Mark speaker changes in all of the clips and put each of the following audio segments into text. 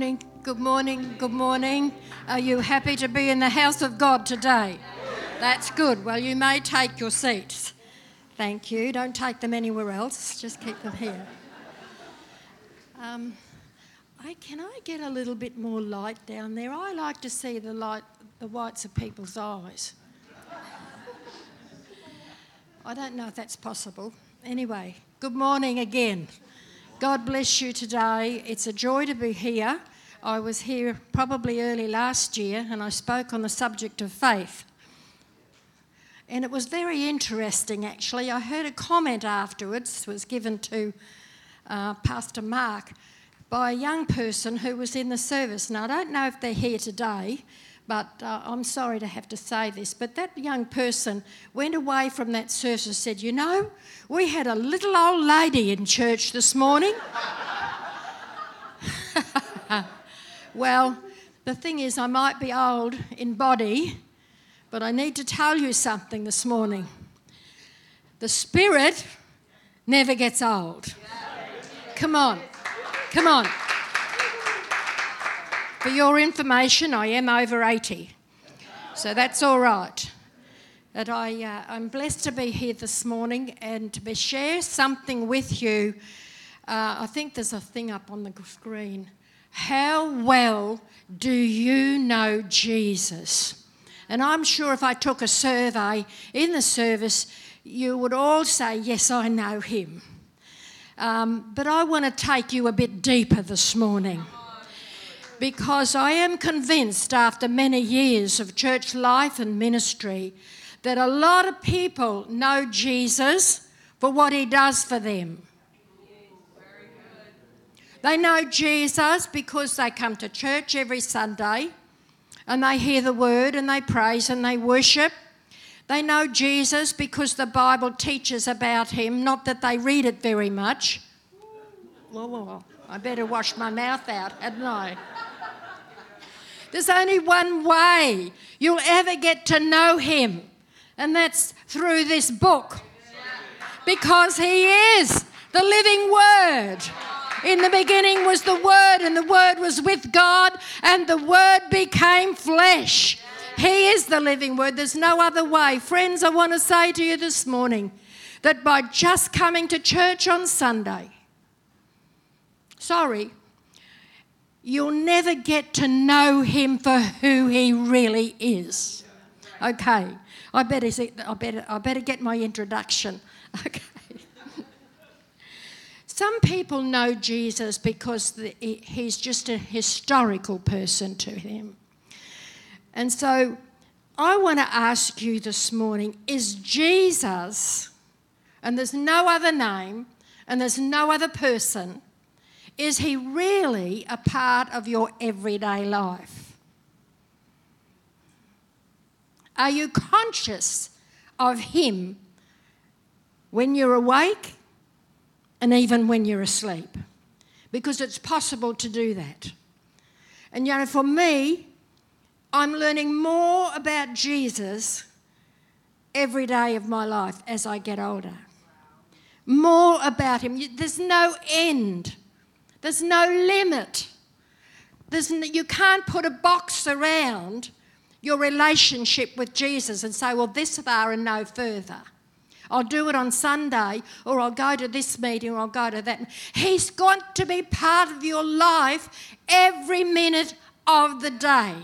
Speaker 1: morning, good morning, good morning. Are you happy to be in the house of God today? That's good. Well, you may take your seats. Thank you. Don't take them anywhere else, just keep them here. Um, I, can I get a little bit more light down there? I like to see the light, the whites of people's eyes. I don't know if that's possible. Anyway, good morning again. God bless you today. It's a joy to be here. I was here probably early last year and I spoke on the subject of faith. And it was very interesting actually. I heard a comment afterwards, was given to uh, Pastor Mark by a young person who was in the service. Now, I don't know if they're here today, but uh, I'm sorry to have to say this, but that young person went away from that service and said, You know, we had a little old lady in church this morning. Well, the thing is, I might be old in body, but I need to tell you something this morning. The spirit never gets old. Come on, come on. For your information, I am over 80. So that's all right. But I, uh, I'm blessed to be here this morning and to be share something with you. Uh, I think there's a thing up on the screen. How well do you know Jesus? And I'm sure if I took a survey in the service, you would all say, Yes, I know him. Um, but I want to take you a bit deeper this morning because I am convinced after many years of church life and ministry that a lot of people know Jesus for what he does for them. They know Jesus because they come to church every Sunday and they hear the word and they praise and they worship. They know Jesus because the Bible teaches about him, not that they read it very much. I better wash my mouth out, hadn't I? There's only one way you'll ever get to know Him, and that's through this book. Because He is the living Word. In the beginning was the Word, and the Word was with God, and the Word became flesh. He is the living Word. There's no other way. Friends, I want to say to you this morning that by just coming to church on Sunday, sorry, you'll never get to know him for who he really is. Okay, I better, I better, I better get my introduction. Okay. Some people know Jesus because the, he's just a historical person to him. And so I want to ask you this morning is Jesus, and there's no other name, and there's no other person, is he really a part of your everyday life? Are you conscious of him when you're awake and even when you're asleep? Because it's possible to do that. And you know, for me, I'm learning more about Jesus every day of my life as I get older. More about him. There's no end there's no limit. There's you can't put a box around your relationship with Jesus and say, well, this far and no further. I'll do it on Sunday, or I'll go to this meeting, or I'll go to that. He's got to be part of your life every minute of the day.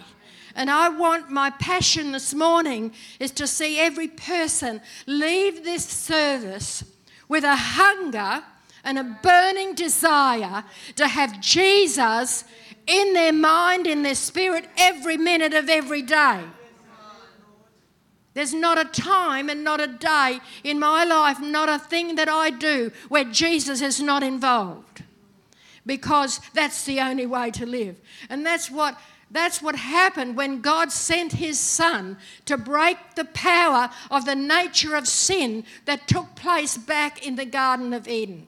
Speaker 1: And I want my passion this morning is to see every person leave this service with a hunger and a burning desire to have Jesus in their mind, in their spirit, every minute of every day. There's not a time and not a day in my life, not a thing that I do where Jesus is not involved. Because that's the only way to live. And that's what that's what happened when God sent his son to break the power of the nature of sin that took place back in the Garden of Eden.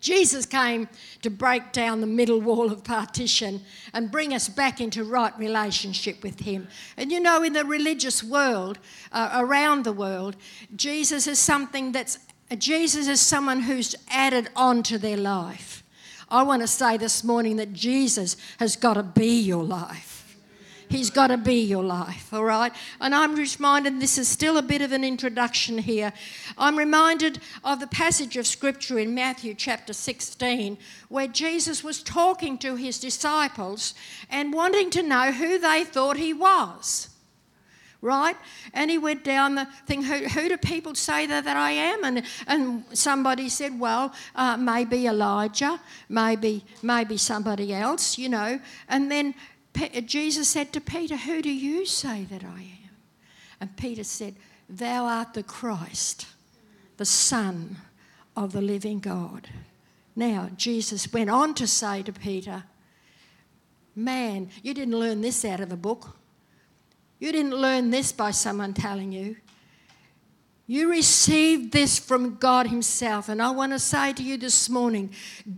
Speaker 1: Jesus came to break down the middle wall of partition and bring us back into right relationship with Him. And you know, in the religious world, uh, around the world, Jesus is something that's, Jesus is someone who's added on to their life. I want to say this morning that Jesus has got to be your life. He's got to be your life, all right? And I'm reminded, this is still a bit of an introduction here. I'm reminded of the passage of scripture in Matthew chapter 16 where Jesus was talking to his disciples and wanting to know who they thought he was right? And he went down the thing, who, who do people say that, that I am? And, and somebody said, well, uh, maybe Elijah, maybe, maybe somebody else, you know. And then Jesus said to Peter, Who do you say that I am? And Peter said, Thou art the Christ, the Son of the living God. Now, Jesus went on to say to Peter, Man, you didn't learn this out of a book. You didn't learn this by someone telling you. You received this from God Himself. And I want to say to you this morning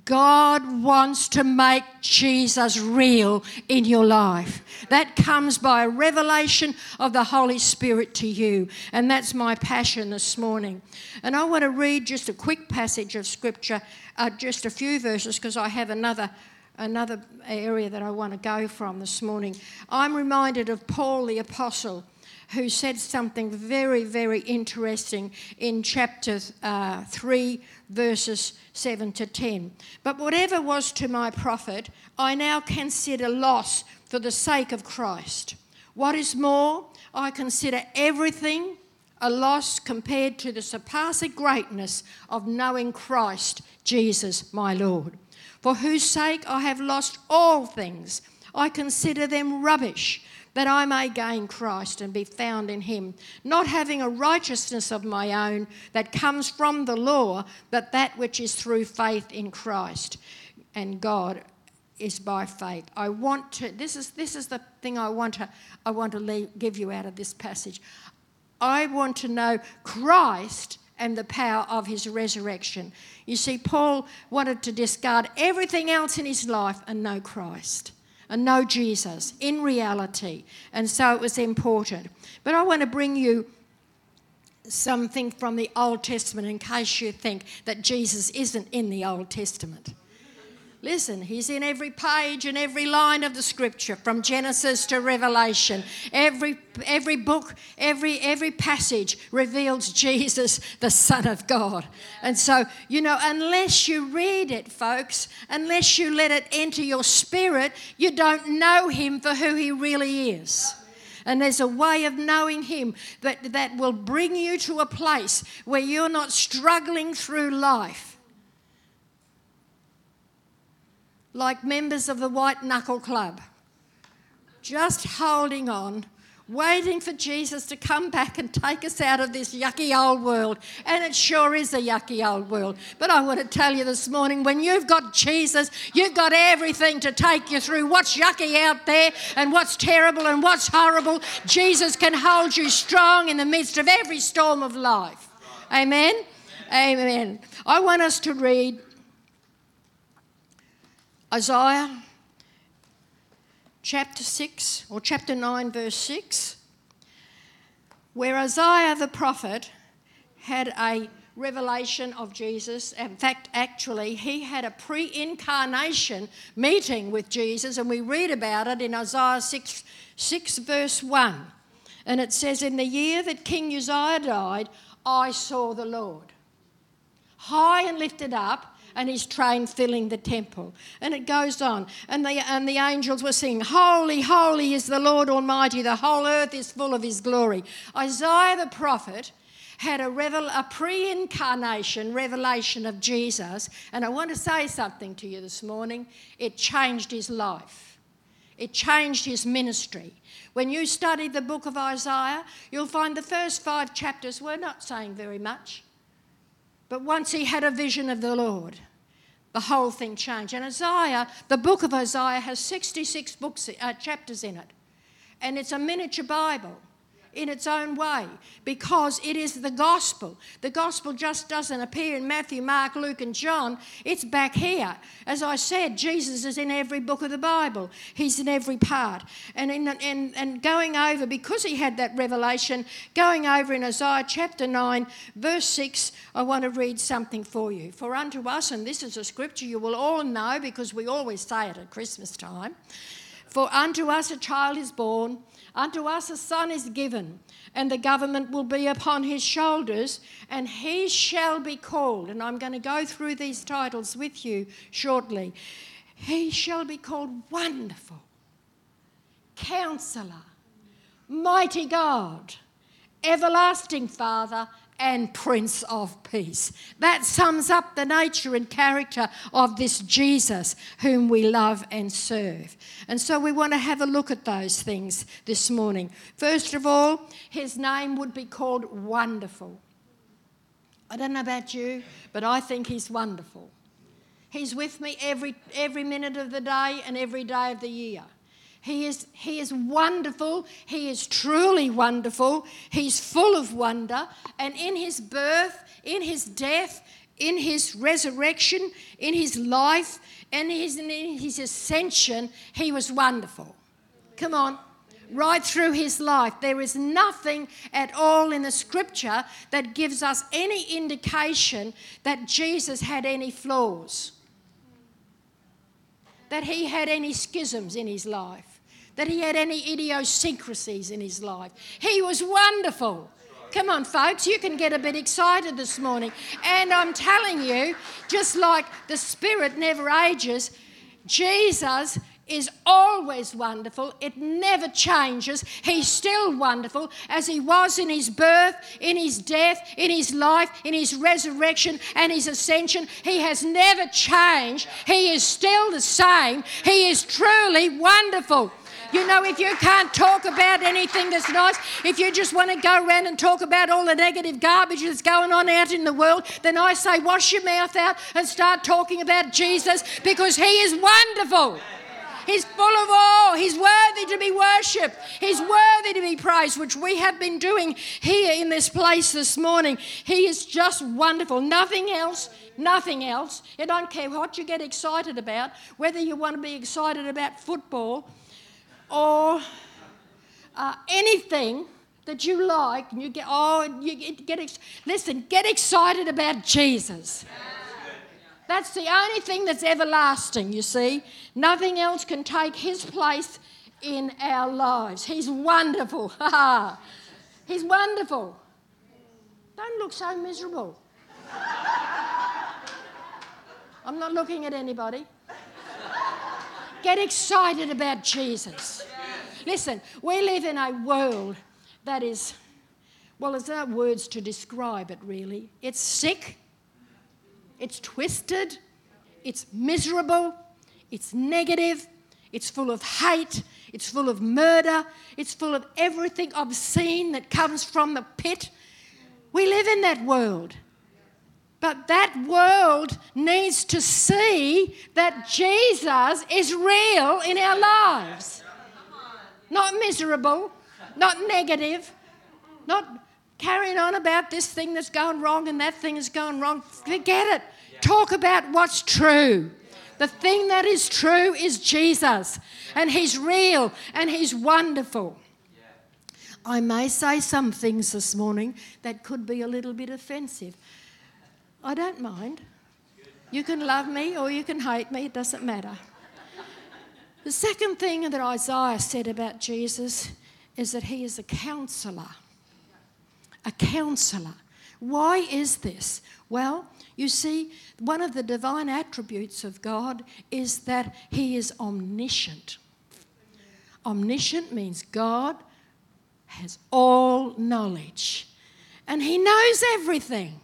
Speaker 1: God wants to make Jesus real in your life. That comes by a revelation of the Holy Spirit to you. And that's my passion this morning. And I want to read just a quick passage of Scripture, uh, just a few verses, because I have another another area that I want to go from this morning. I'm reminded of Paul the Apostle who said something very, very interesting in chapter uh, 3, verses 7 to 10. But whatever was to my profit, I now consider loss for the sake of Christ. What is more, I consider everything a loss compared to the surpassing greatness of knowing Christ Jesus my Lord, for whose sake I have lost all things. I consider them rubbish that I may gain Christ and be found in him, not having a righteousness of my own that comes from the law, but that which is through faith in Christ. And God is by faith. I want to this is this is the thing I want to I want to leave, give you out of this passage. I want to know Christ and the power of his resurrection. You see, Paul wanted to discard everything else in his life and know Christ and know Jesus in reality. And so it was important. But I want to bring you something from the Old Testament in case you think that Jesus isn't in the Old Testament. Listen, he's in every page and every line of the scripture from Genesis to Revelation. Every, every book, every, every passage reveals Jesus, the Son of God. And so, you know, unless you read it, folks, unless you let it enter your spirit, you don't know him for who he really is. And there's a way of knowing Him that, that will bring you to a place where you're not struggling through life like members of the White Knuckle Club, just holding on, waiting for Jesus to come back and take us out of this yucky old world. And it sure is a yucky old world. But I want to tell you this morning when you've got Jesus, you've got everything to take you through what's yucky out there and what's terrible and what's horrible. Jesus can hold you strong in the midst of every storm of life. Amen? Amen. I want us to read Isaiah chapter 6 or chapter 9, verse 6, where Isaiah the prophet had a revelation of Jesus. In fact, actually, he had a pre incarnation meeting with Jesus, and we read about it in Isaiah 6, 6, verse 1. And it says, In the year that King Uzziah died, I saw the Lord. High and lifted up, and his train filling the temple. And it goes on. And the, and the angels were singing, Holy, holy is the Lord Almighty. The whole earth is full of his glory. Isaiah the prophet had a, revel, a pre incarnation revelation of Jesus. And I want to say something to you this morning. It changed his life, it changed his ministry. When you study the book of Isaiah, you'll find the first five chapters were not saying very much. But once he had a vision of the Lord, the whole thing changed. And Isaiah, the book of Isaiah, has 66 books, uh, chapters in it. And it's a miniature Bible. In its own way because it is the gospel. The gospel just doesn't appear in Matthew, Mark, Luke, and John. It's back here. As I said, Jesus is in every book of the Bible, He's in every part. And, in, and, and going over, because He had that revelation, going over in Isaiah chapter 9, verse 6, I want to read something for you. For unto us, and this is a scripture you will all know because we always say it at Christmas time. For unto us a child is born, unto us a son is given, and the government will be upon his shoulders, and he shall be called. And I'm going to go through these titles with you shortly. He shall be called Wonderful, Counselor, Mighty God, Everlasting Father, and Prince of Peace. That sums up the nature and character of this Jesus whom we love and serve. And so we want to have a look at those things this morning. First of all, his name would be called Wonderful. I don't know about you, but I think he's wonderful. He's with me every, every minute of the day and every day of the year. He is, he is wonderful. He is truly wonderful. He's full of wonder. And in his birth, in his death, in his resurrection, in his life, and his, in his ascension, he was wonderful. Come on. Right through his life, there is nothing at all in the scripture that gives us any indication that Jesus had any flaws, that he had any schisms in his life that he had any idiosyncrasies in his life. He was wonderful. Come on, folks, you can get a bit excited this morning. And I'm telling you, just like the Spirit never ages, Jesus is always wonderful. It never changes. He's still wonderful as he was in his birth, in his death, in his life, in his resurrection, and his ascension. He has never changed. He is still the same. He is truly wonderful. You know, if you can't talk about anything that's nice, if you just want to go around and talk about all the negative garbage that's going on out in the world, then I say wash your mouth out and start talking about Jesus because He is wonderful. He's full of awe. He's worthy to be worshipped. He's worthy to be praised, which we have been doing here in this place this morning. He is just wonderful. Nothing else, nothing else. I don't care what you get excited about, whether you want to be excited about football or uh, anything that you like, and you get, oh, you get, get ex- listen, get excited about Jesus. That's the only thing that's everlasting, you see. Nothing else can take his place in our lives. He's wonderful. He's wonderful. Don't look so miserable. I'm not looking at anybody. Get excited about Jesus. Listen, we live in a world that is, well, there's no words to describe it really. It's sick, it's twisted, it's miserable, it's negative, it's full of hate, it's full of murder, it's full of everything obscene that comes from the pit. We live in that world. But that world needs to see that Jesus is real in our lives. Not miserable, not negative, not carrying on about this thing that's going wrong and that thing is going wrong. Forget it. Talk about what's true. The thing that is true is Jesus, and He's real and He's wonderful. I may say some things this morning that could be a little bit offensive. I don't mind. You can love me or you can hate me, it doesn't matter. The second thing that Isaiah said about Jesus is that he is a counselor. A counselor. Why is this? Well, you see, one of the divine attributes of God is that he is omniscient. Omniscient means God has all knowledge and he knows everything.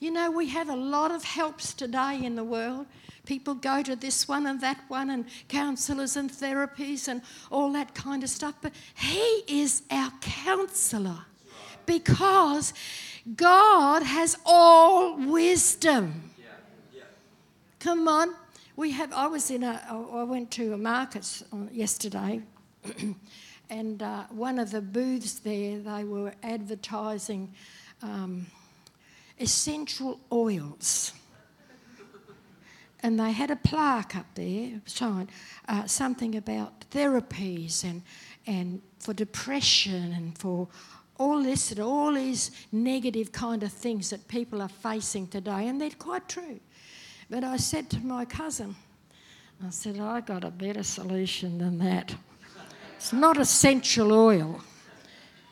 Speaker 1: You know, we have a lot of helps today in the world. People go to this one and that one, and counselors and therapies and all that kind of stuff. But He is our counselor because God has all wisdom. Come on. We have, I was in a, I went to a market yesterday and uh, one of the booths there, they were advertising um, essential oils. And they had a plaque up there, sign, uh, something about therapies and, and for depression and for all this and all these negative kind of things that people are facing today, and they're quite true. But I said to my cousin, I said, I got a better solution than that. It's not essential oil,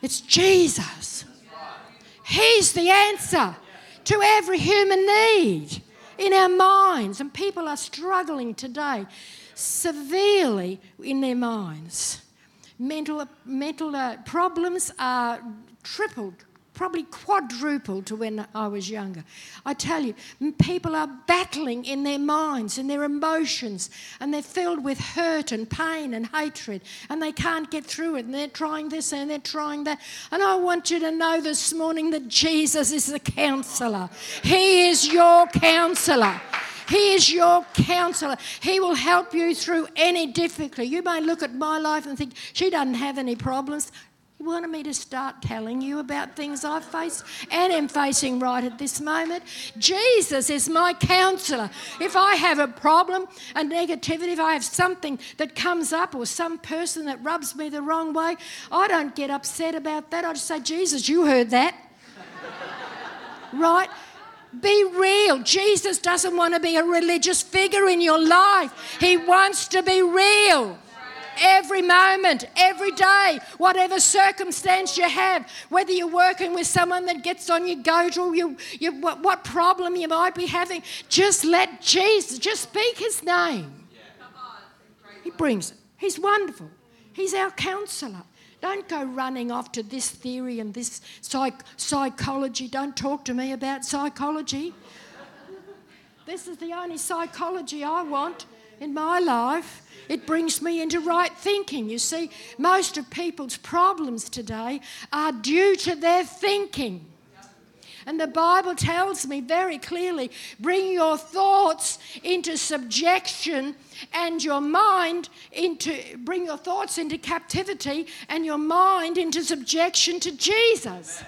Speaker 1: it's Jesus. He's the answer to every human need in our minds. And people are struggling today severely in their minds. Mental, mental uh, problems are tripled probably quadrupled to when I was younger. I tell you, people are battling in their minds and their emotions, and they're filled with hurt and pain and hatred, and they can't get through it, and they're trying this and they're trying that. And I want you to know this morning that Jesus is the counselor, He is your counselor. He is your counselor. He will help you through any difficulty. You may look at my life and think, she doesn't have any problems. You wanted me to start telling you about things I've faced and am facing right at this moment. Jesus is my counselor. If I have a problem, a negativity, if I have something that comes up or some person that rubs me the wrong way, I don't get upset about that. I just say, Jesus, you heard that. right? Be real. Jesus doesn't want to be a religious figure in your life, He wants to be real every moment, every day, whatever circumstance you have, whether you're working with someone that gets on your goat or you, you, what, what problem you might be having, just let Jesus, just speak his name. He brings it. He's wonderful. He's our counselor. Don't go running off to this theory and this psych- psychology. Don't talk to me about psychology. this is the only psychology I want in my life. It brings me into right thinking. You see, most of people's problems today are due to their thinking. And the Bible tells me very clearly bring your thoughts into subjection and your mind into, bring your thoughts into captivity and your mind into subjection to Jesus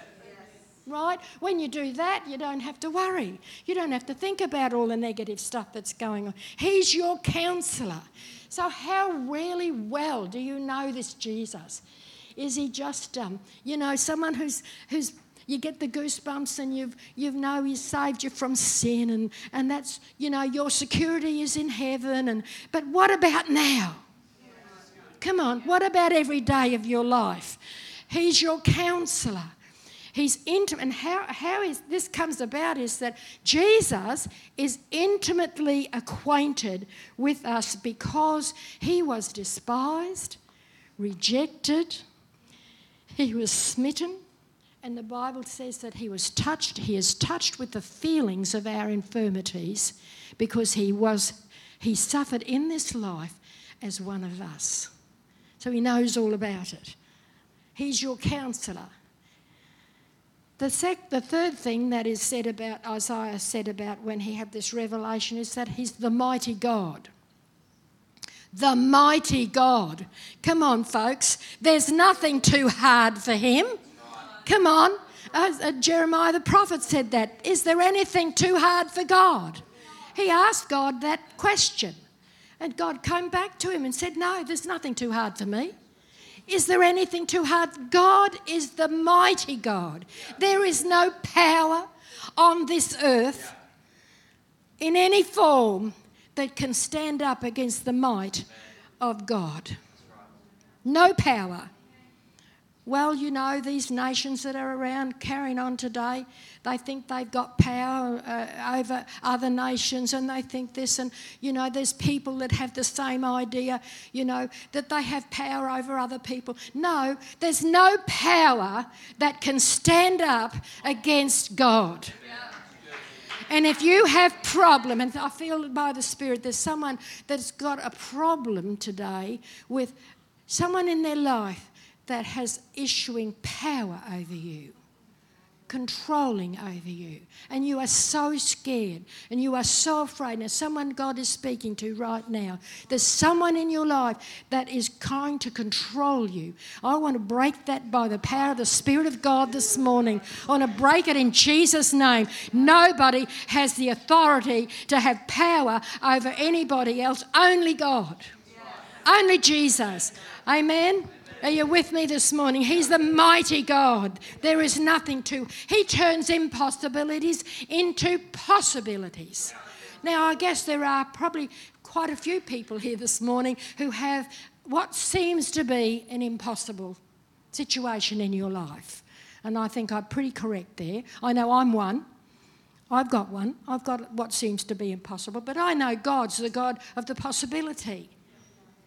Speaker 1: right? When you do that, you don't have to worry. You don't have to think about all the negative stuff that's going on. He's your counselor. So, how really well do you know this Jesus? Is he just, um, you know, someone who's, who's you get the goosebumps and you've, you know he's saved you from sin and, and that's, you know, your security is in heaven. And, but what about now? Come on, what about every day of your life? He's your counselor. He's intimate. And how, how is, this comes about is that Jesus is intimately acquainted with us because he was despised, rejected, he was smitten. And the Bible says that he was touched, he is touched with the feelings of our infirmities because he was, he suffered in this life as one of us. So he knows all about it. He's your counselor. The, sec- the third thing that is said about Isaiah said about when he had this revelation is that he's the mighty God. The mighty God. Come on, folks. There's nothing too hard for him. Come on. Uh, uh, Jeremiah the prophet said that. Is there anything too hard for God? He asked God that question. And God came back to him and said, No, there's nothing too hard for me. Is there anything too hard? God is the mighty God. There is no power on this earth in any form that can stand up against the might of God. No power. Well, you know, these nations that are around carrying on today, they think they've got power uh, over other nations and they think this. And, you know, there's people that have the same idea, you know, that they have power over other people. No, there's no power that can stand up against God. And if you have problem, and I feel by the Spirit there's someone that's got a problem today with someone in their life that has issuing power over you. controlling over you. And you are so scared and you are so afraid. Now, someone God is speaking to right now, there's someone in your life that is trying to control you. I want to break that by the power of the Spirit of God this morning. I want to break it in Jesus' name. Nobody has the authority to have power over anybody else, only God. Only Jesus. Amen. Are you with me this morning? He's the mighty God. There is nothing to. He turns impossibilities into possibilities. Now, I guess there are probably quite a few people here this morning who have what seems to be an impossible situation in your life. And I think I'm pretty correct there. I know I'm one. I've got one. I've got what seems to be impossible. But I know God's the God of the possibility.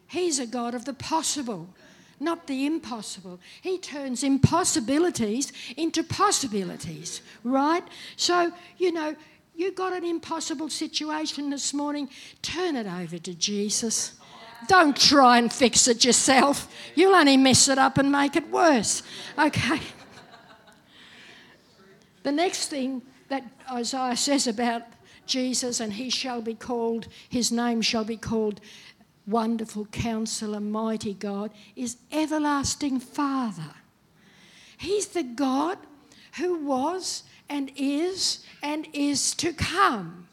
Speaker 1: He's a God of the possible not the impossible. He turns impossibilities into possibilities, right? So, you know, you got an impossible situation this morning, turn it over to Jesus. Don't try and fix it yourself. You'll only mess it up and make it worse. Okay. The next thing that Isaiah says about Jesus, and he shall be called, his name shall be called wonderful counselor, mighty God, is everlasting Father. He's the God who was and is and is to come.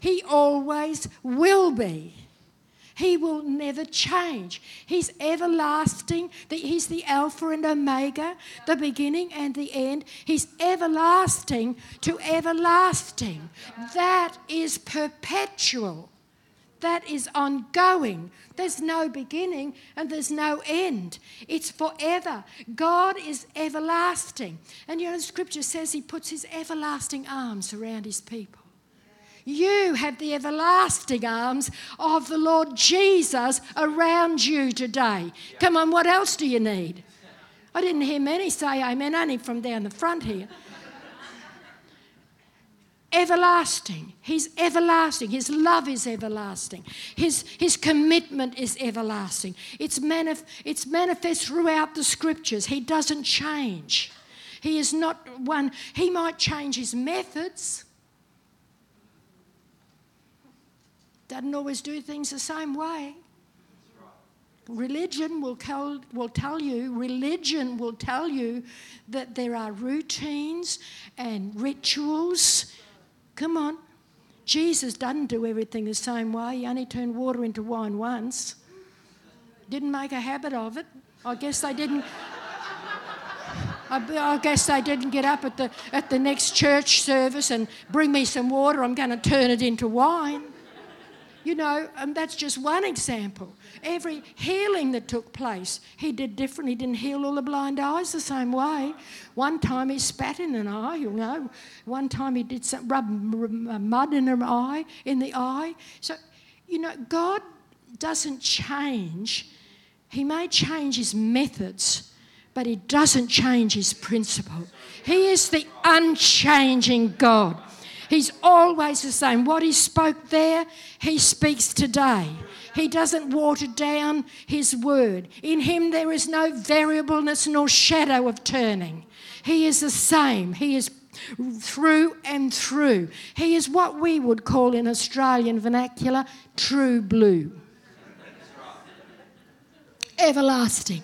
Speaker 1: He always will be. He will never change. He's everlasting. He's the Alpha and Omega, the beginning and the end. He's everlasting to everlasting. That is perpetual that is ongoing. There's no beginning and there's no end. It's forever. God is everlasting. And you know, scripture says he puts his everlasting arms around his people. You have the everlasting arms of the Lord Jesus around you today. Come on, what else do you need? I didn't hear many say amen, only from down the front here everlasting. He's everlasting. His love is everlasting. His, his commitment is everlasting. It's, manif- it's manifest throughout the scriptures. He doesn't change. He is not one, he might change his methods. Doesn't always do things the same way. Religion will tell, will tell you, religion will tell you that there are routines and rituals Come on. Jesus doesn't do everything the same way. He only turned water into wine once. Didn't make a habit of it. I guess they didn't. I, guess they didn't get up at the, at the next church service and bring me some water. I'm going to turn it into wine. You know, and that's just one example. Every healing that took place, he did different. He didn't heal all the blind eyes the same way. One time he spat in an eye, you know. One time he did some rub uh, mud in an eye, in the eye. So, you know, God doesn't change. He may change his methods, but he doesn't change his principle. He is the unchanging God. He's always the same. What he spoke there, he speaks today. He doesn't water down his word. In him there is no variableness nor shadow of turning. He is the same. He is through and through. He is what we would call in Australian vernacular true blue. Everlasting.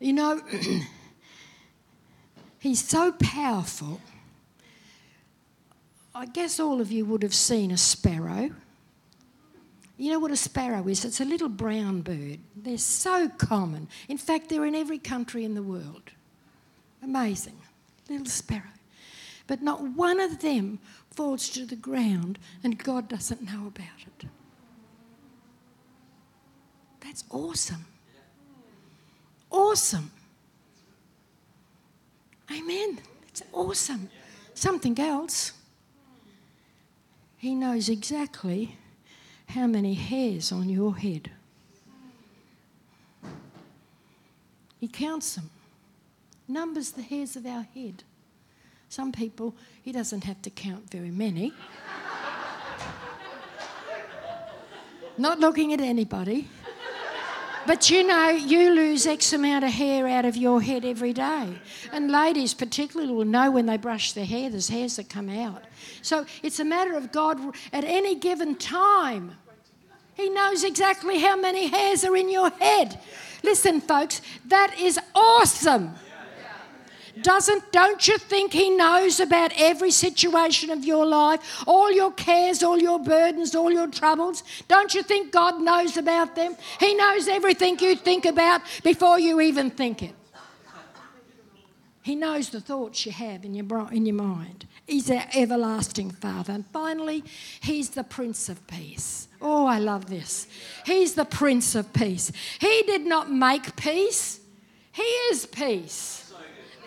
Speaker 1: You know, he's so powerful I guess all of you would have seen a sparrow. You know what a sparrow is? It's a little brown bird. They're so common. In fact, they're in every country in the world. Amazing. Little sparrow. But not one of them falls to the ground and God doesn't know about it. That's awesome. Awesome. Amen. It's awesome. Something else. He knows exactly how many hairs on your head. He counts them, numbers the hairs of our head. Some people, he doesn't have to count very many. Not looking at anybody. But you know, you lose X amount of hair out of your head every day. And ladies, particularly, will know when they brush their hair, there's hairs that come out. So it's a matter of God at any given time. He knows exactly how many hairs are in your head. Listen, folks, that is awesome. Doesn't don't you think he knows about every situation of your life, all your cares, all your burdens, all your troubles? Don't you think God knows about them? He knows everything you think about before you even think it. He knows the thoughts you have in your, in your mind. He's our everlasting Father. And finally, He's the Prince of Peace. Oh, I love this. He's the Prince of Peace. He did not make peace, He is peace.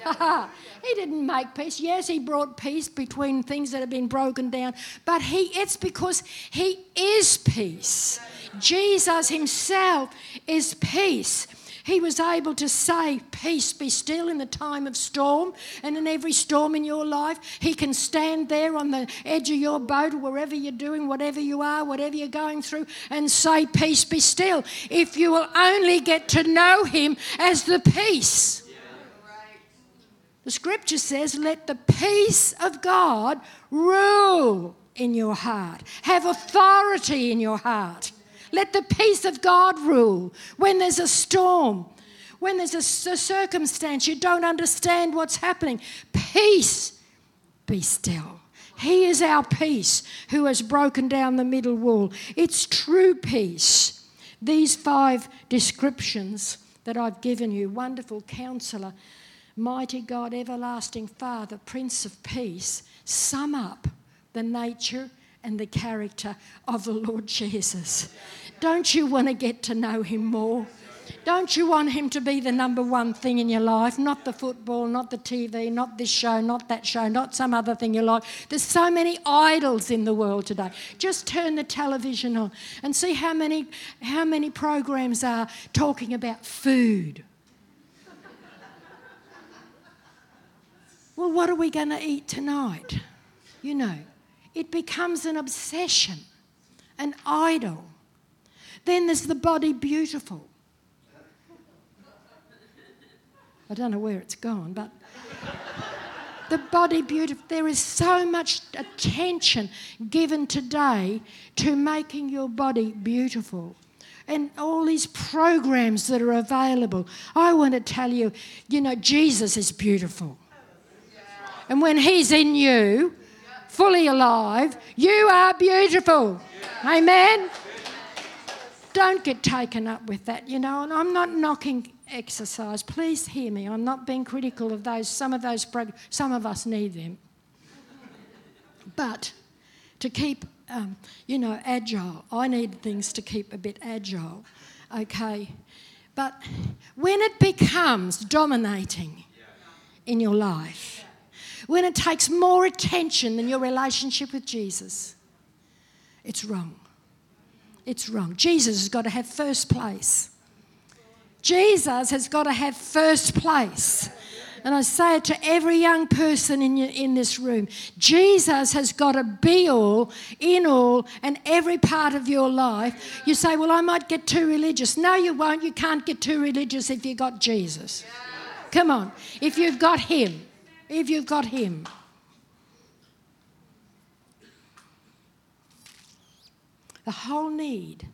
Speaker 1: he didn't make peace. Yes, he brought peace between things that have been broken down, but he it's because he is peace. Jesus himself is peace. He was able to say, Peace be still in the time of storm and in every storm in your life. He can stand there on the edge of your boat wherever you're doing, whatever you are, whatever you're going through, and say, Peace be still. If you will only get to know Him as the peace. The scripture says, let the peace of God rule in your heart, have authority in your heart. Let the peace of God rule when there's a storm, when there's a, a circumstance you don't understand what's happening. Peace, be still. He is our peace who has broken down the middle wall. It's true peace. These five descriptions that I've given you wonderful counselor, mighty God, everlasting Father, Prince of Peace sum up the nature and the character of the Lord Jesus. Don't you want to get to know him more? Don't you want him to be the number one thing in your life? Not the football, not the TV, not this show, not that show, not some other thing you like. There's so many idols in the world today. Just turn the television on and see how many, how many programs are talking about food well, what are we going to eat tonight? You know, it becomes an obsession, an idol. Then there's the body beautiful. I don't know where it's gone, but the body beautiful. There is so much attention given today to making your body beautiful. And all these programs that are available. I want to tell you, you know, Jesus is beautiful. And when He's in you, fully alive, you are beautiful. Amen. Don't get taken up with that, you know. And I'm not knocking exercise. Please hear me. I'm not being critical of those. Some of those, some of us need them. But to keep, um, you know, agile, I need things to keep a bit agile. Okay. But when it becomes dominating in your life, when it takes more attention than your relationship with Jesus, it's wrong. It's wrong. Jesus has got to have first place. Jesus has got to have first place. And I say it to every young person in, in this room Jesus has got to be all, in all, and every part of your life. You say, Well, I might get too religious. No, you won't. You can't get too religious if you've got Jesus. Come on. If you've got Him if you've got Him. The whole need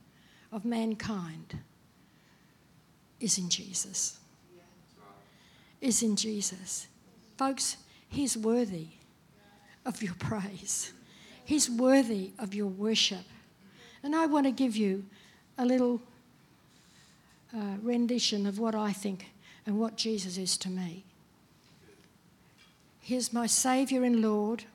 Speaker 1: of mankind is in Jesus. Is in Jesus. Folks, He's worthy of your praise, He's worthy of your worship. And I want to give you a little uh, rendition of what I think and what Jesus is to me. He's my Saviour and Lord.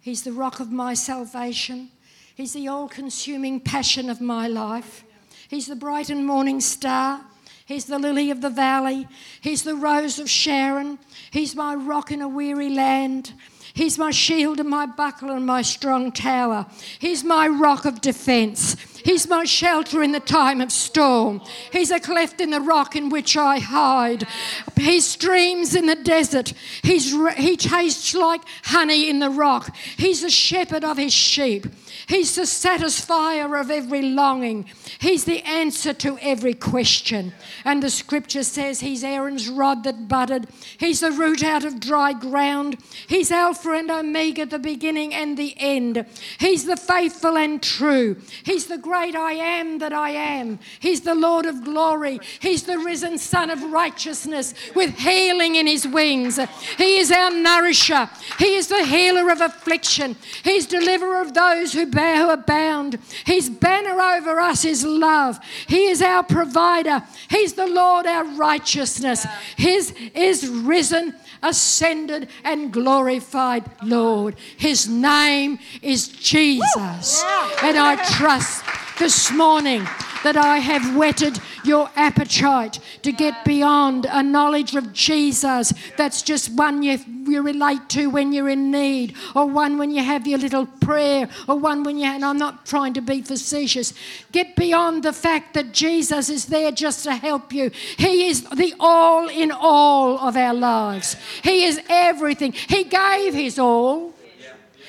Speaker 1: He's the rock of my salvation. He's the all consuming passion of my life. He's the bright and morning star. He's the lily of the valley. He's the rose of Sharon. He's my rock in a weary land. He's my shield and my buckler and my strong tower. He's my rock of defense. He's my shelter in the time of storm. He's a cleft in the rock in which I hide. He's streams in the desert. He's, he tastes like honey in the rock. He's the shepherd of his sheep. He's the satisfier of every longing. He's the answer to every question. And the scripture says he's Aaron's rod that budded. He's the root out of dry ground. He's Alpha and Omega, the beginning and the end. He's the faithful and true. He's the great I am that I am. He's the Lord of glory. He's the risen Son of righteousness with healing in his wings. He is our nourisher. He is the healer of affliction. He's deliverer of those who bear who are bound. His banner over us is love. He is our provider. He's the Lord our righteousness. His is risen ascended and glorified Lord. His name is Jesus. And I trust this morning that I have whetted your appetite to get beyond a knowledge of Jesus that's just one you, you relate to when you're in need, or one when you have your little prayer, or one when you, and I'm not trying to be facetious. Get beyond the fact that Jesus is there just to help you. He is the all in all of our lives, He is everything. He gave His all.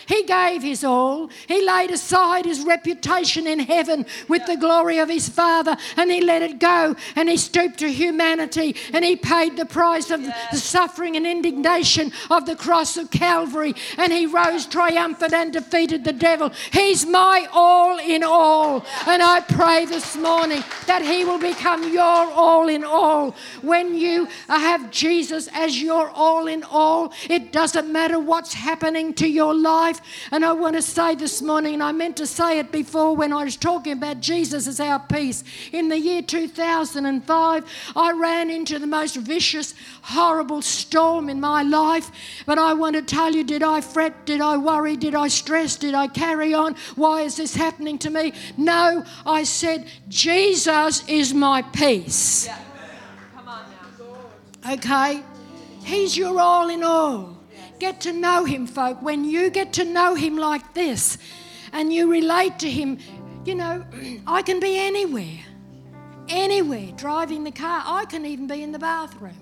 Speaker 1: He gave his all. He laid aside his reputation in heaven with the glory of his Father and he let it go and he stooped to humanity and he paid the price of the suffering and indignation of the cross of Calvary and he rose triumphant and defeated the devil. He's my all in all. And I pray this morning that he will become your all in all. When you have Jesus as your all in all, it doesn't matter what's happening to your life life. And I want to say this morning, and I meant to say it before when I was talking about Jesus as our peace. In the year 2005, I ran into the most vicious, horrible storm in my life. But I want to tell you did I fret? Did I worry? Did I stress? Did I carry on? Why is this happening to me? No, I said, Jesus is my peace. Yeah. Come on now. Okay? He's your all in all. Get to know Him, folk. When you get to know Him like this and you relate to Him, you know, I can be anywhere, anywhere, driving the car. I can even be in the bathroom.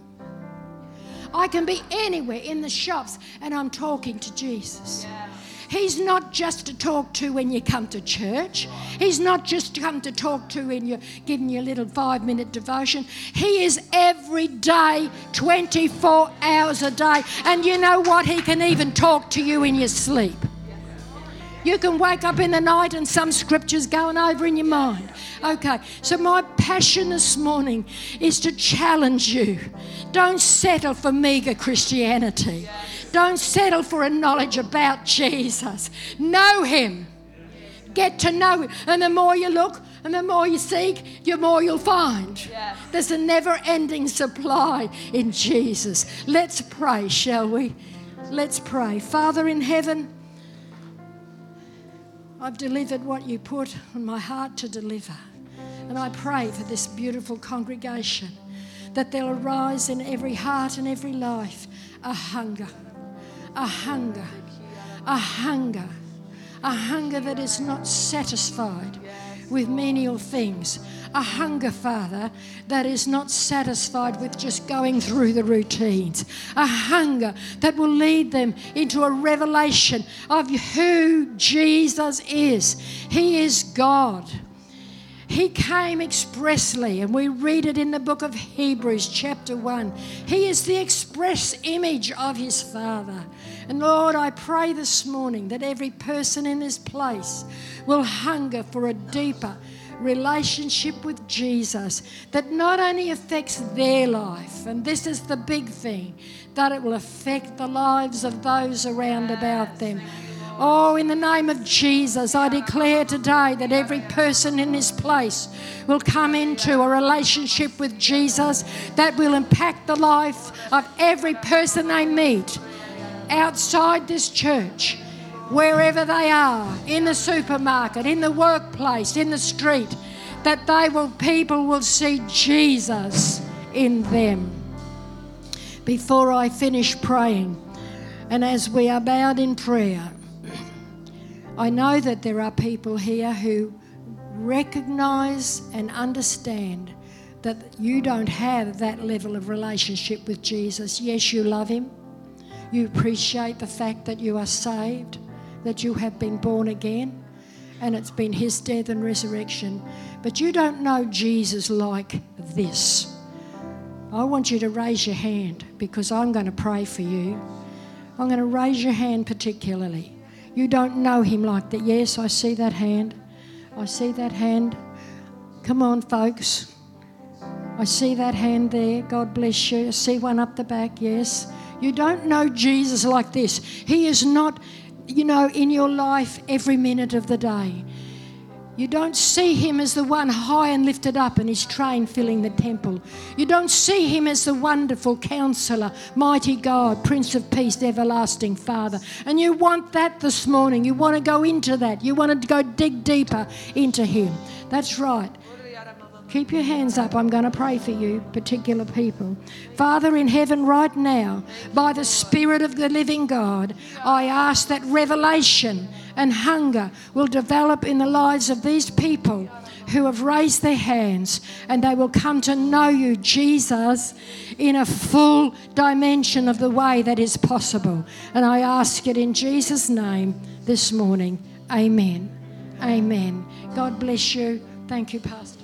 Speaker 1: I can be anywhere in the shops and I'm talking to Jesus. Yeah. He's not just to talk to when you come to church. He's not just to come to talk to when you're giving you a little five minute devotion. He is every day, 24 hours a day. And you know what? He can even talk to you in your sleep. You can wake up in the night and some scriptures going over in your mind. Okay, so my passion this morning is to challenge you. Don't settle for meager Christianity. Don't settle for a knowledge about Jesus. Know Him. Get to know Him. And the more you look, and the more you seek, the more you'll find. Yes. There's a never ending supply in Jesus. Let's pray, shall we? Let's pray. Father in heaven, I've delivered what you put on my heart to deliver. And I pray for this beautiful congregation that there'll arise in every heart and every life a hunger a hunger, a hunger, a hunger that is not satisfied with menial things. A hunger, Father, that is not satisfied with just going through the routines. A hunger that will lead them into a revelation of who Jesus is. He is God. He came expressly, and we read it in the book of Hebrews, chapter 1. He is the express image of his Father. And Lord, I pray this morning that every person in this place will hunger for a deeper relationship with Jesus that not only affects their life, and this is the big thing, that it will affect the lives of those around about them. Oh, in the name of Jesus, I declare today that every person in this place will come into a relationship with Jesus that will impact the life of every person they meet outside this church, wherever they are, in the supermarket, in the workplace, in the street, that they will people will see Jesus in them. Before I finish praying, and as we are bowed in prayer, I know that there are people here who recognize and understand that you don't have that level of relationship with Jesus. Yes, you love him. You appreciate the fact that you are saved, that you have been born again, and it's been his death and resurrection. But you don't know Jesus like this. I want you to raise your hand because I'm going to pray for you. I'm going to raise your hand particularly. You don't know him like that. Yes, I see that hand. I see that hand. Come on, folks. I see that hand there. God bless you. I see one up the back. Yes. You don't know Jesus like this. He is not, you know, in your life every minute of the day. You don't see him as the one high and lifted up and his train filling the temple. You don't see him as the wonderful counselor, mighty God, Prince of Peace, everlasting Father. And you want that this morning. You want to go into that. You want to go dig deeper into him. That's right. Keep your hands up. I'm going to pray for you, particular people. Father in heaven, right now, by the Spirit of the living God, I ask that revelation and hunger will develop in the lives of these people who have raised their hands and they will come to know you, Jesus, in a full dimension of the way that is possible. And I ask it in Jesus' name this morning. Amen. Amen. God bless you. Thank you, Pastor.